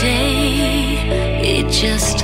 day. It just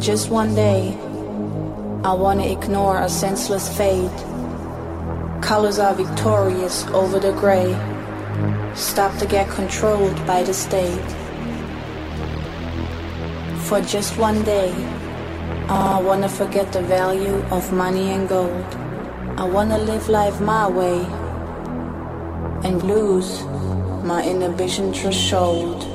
just one day, I wanna ignore a senseless fate. Colors are victorious over the gray. Stop to get controlled by the state. For just one day, uh, I wanna forget the value of money and gold. I wanna live life my way and lose my inhibition threshold.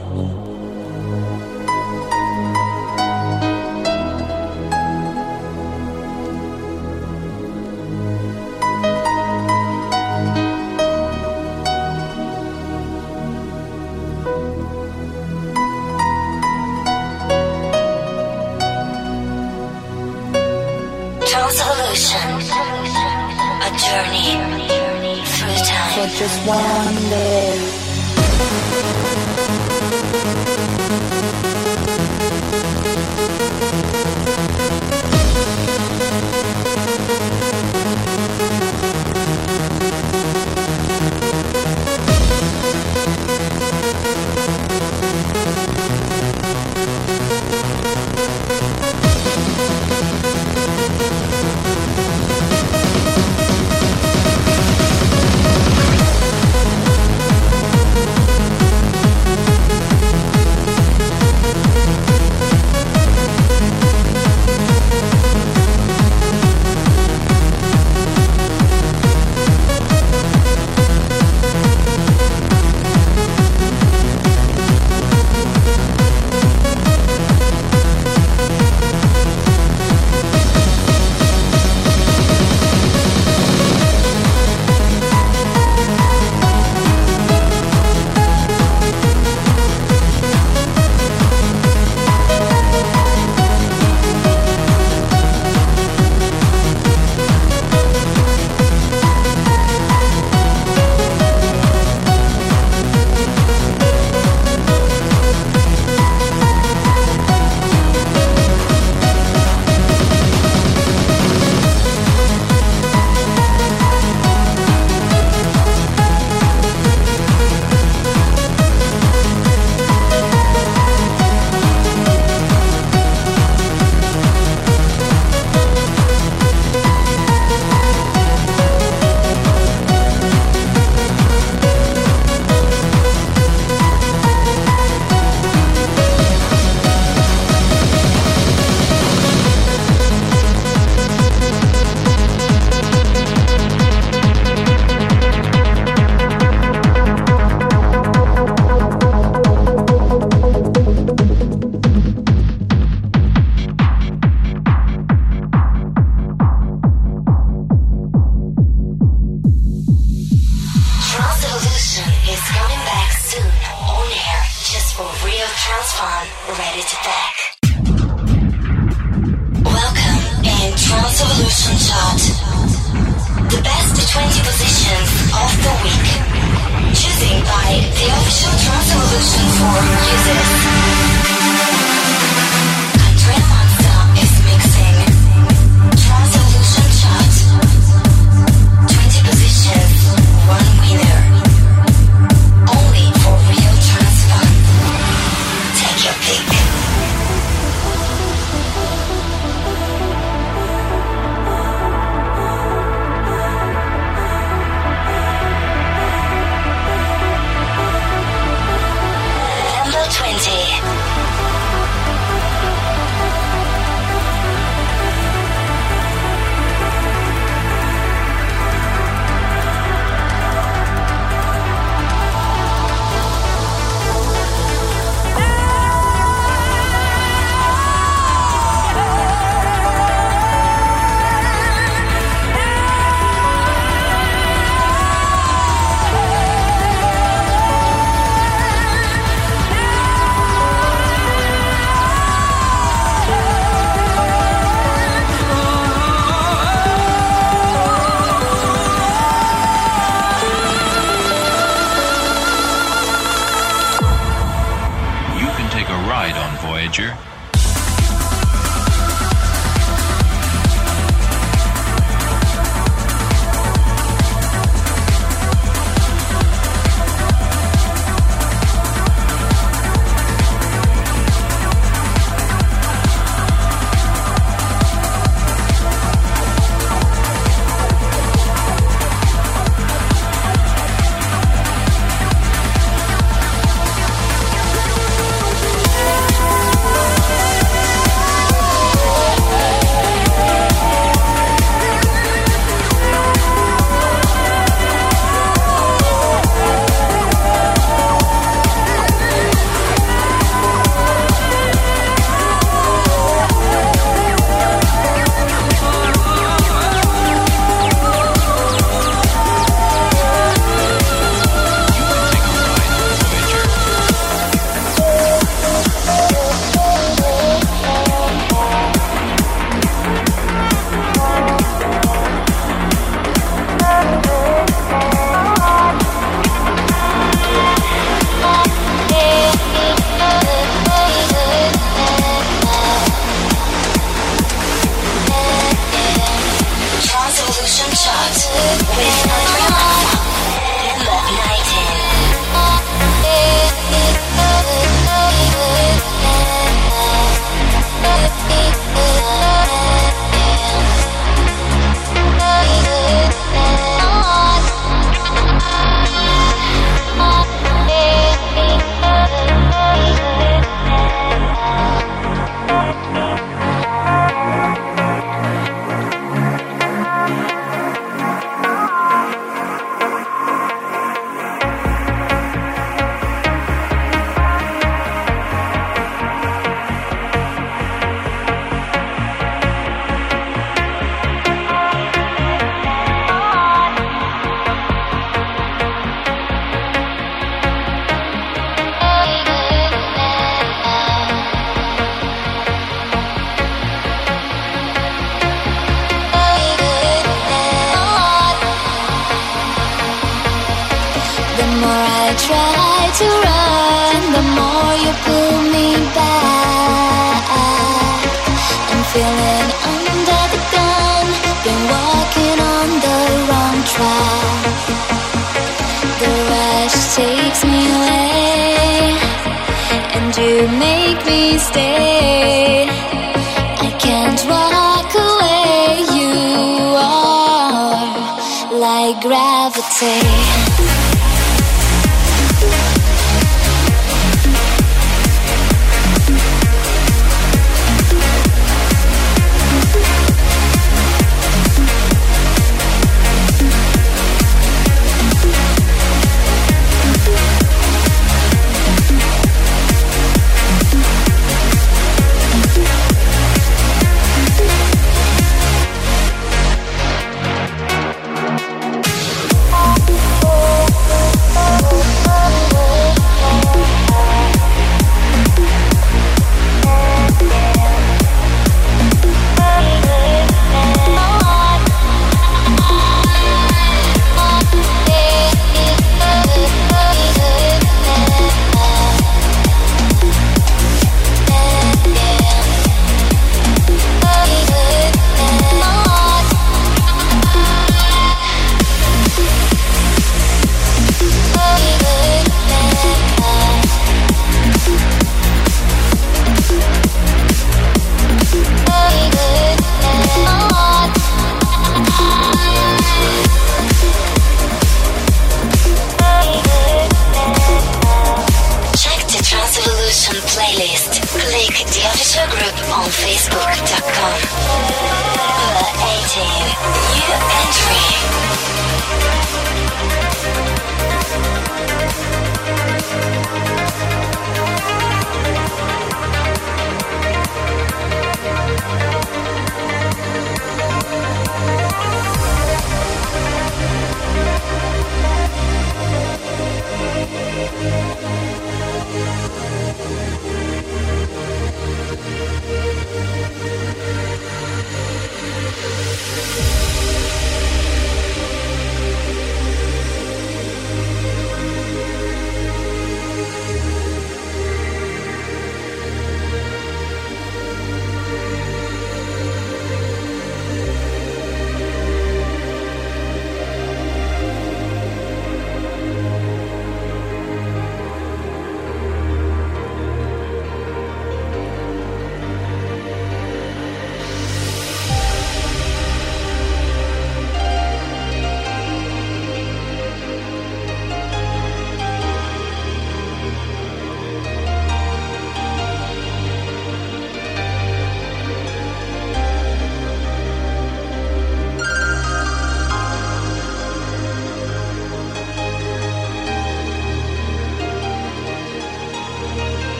Time.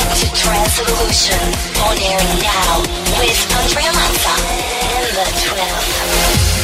to Trans on air now with Andrea Manza and The Trail.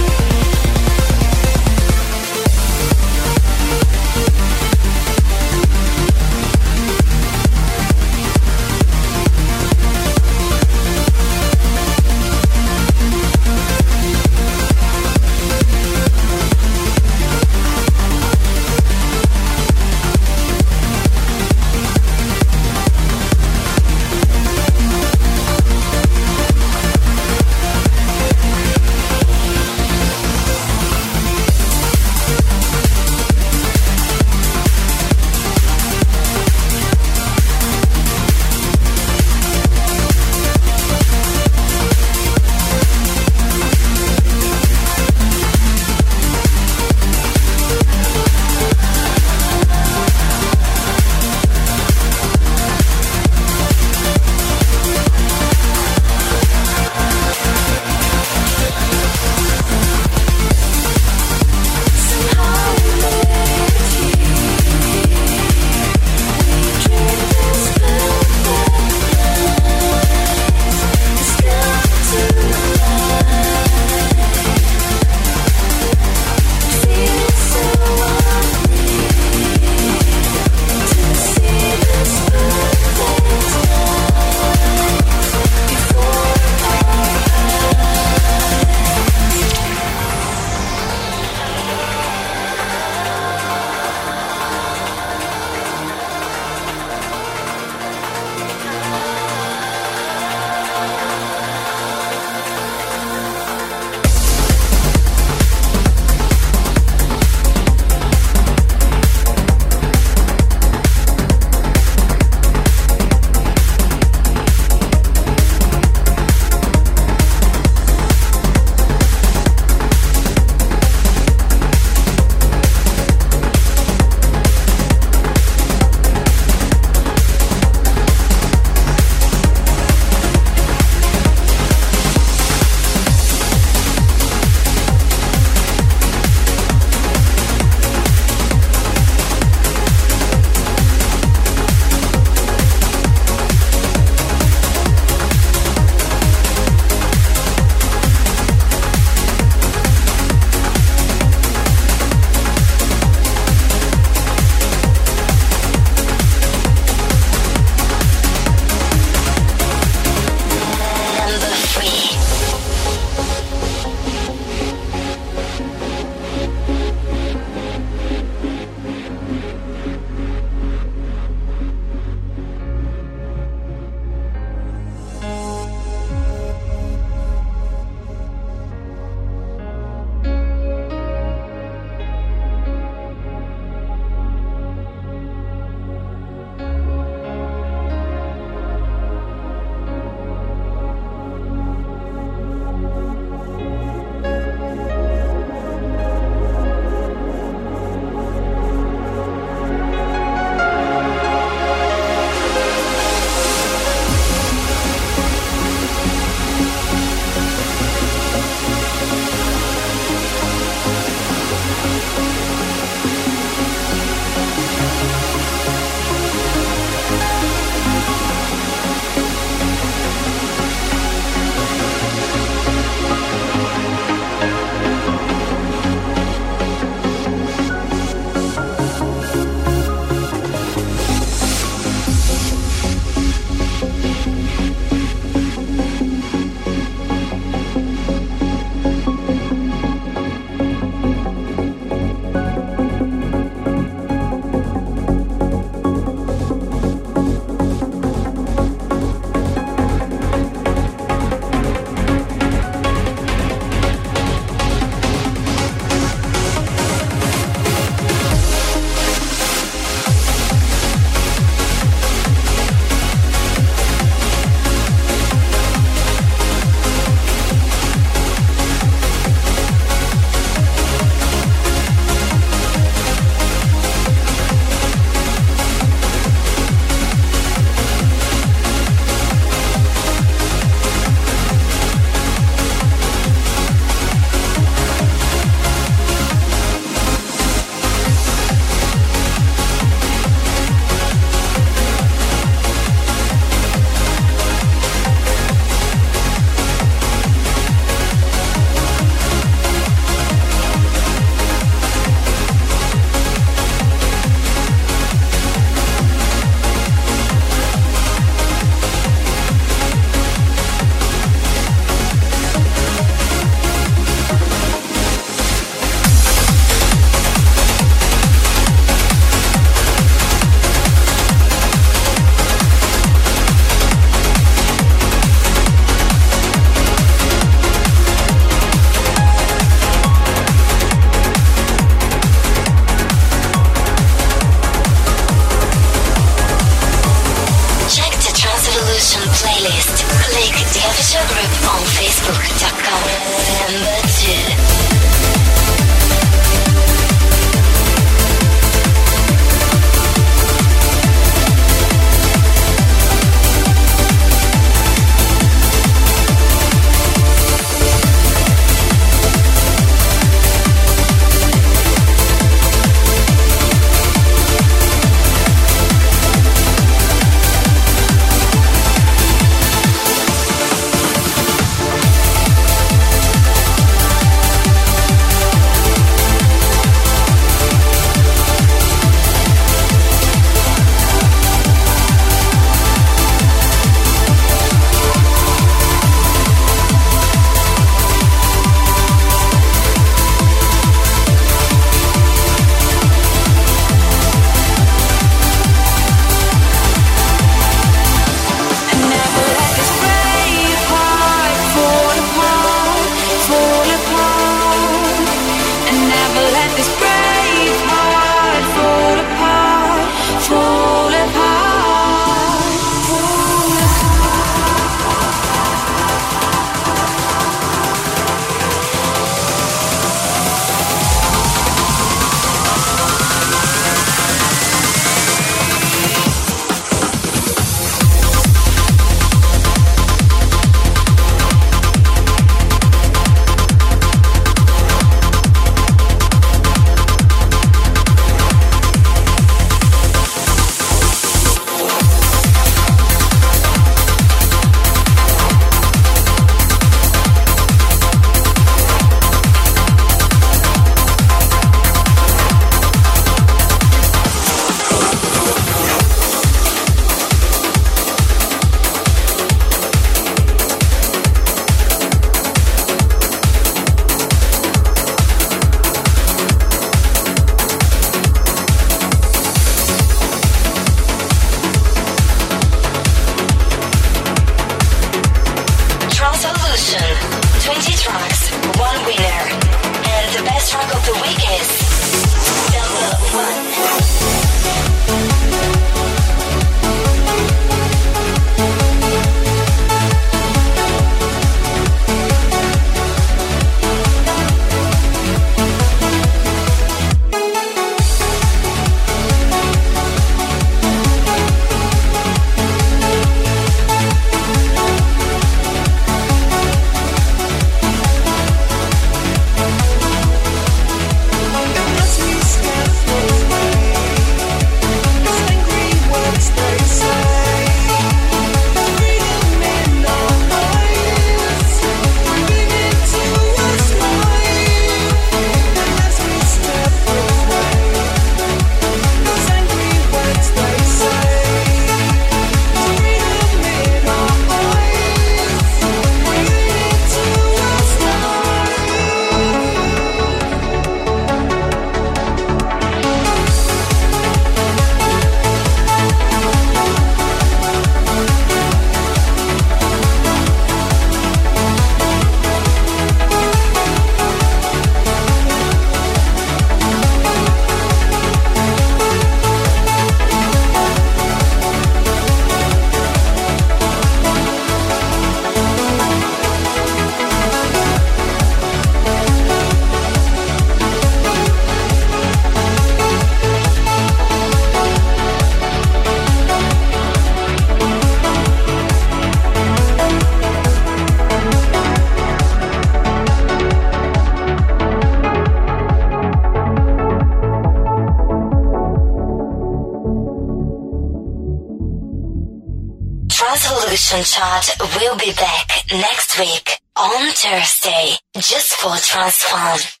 Chart will be back next week on Thursday just for Trans Fun.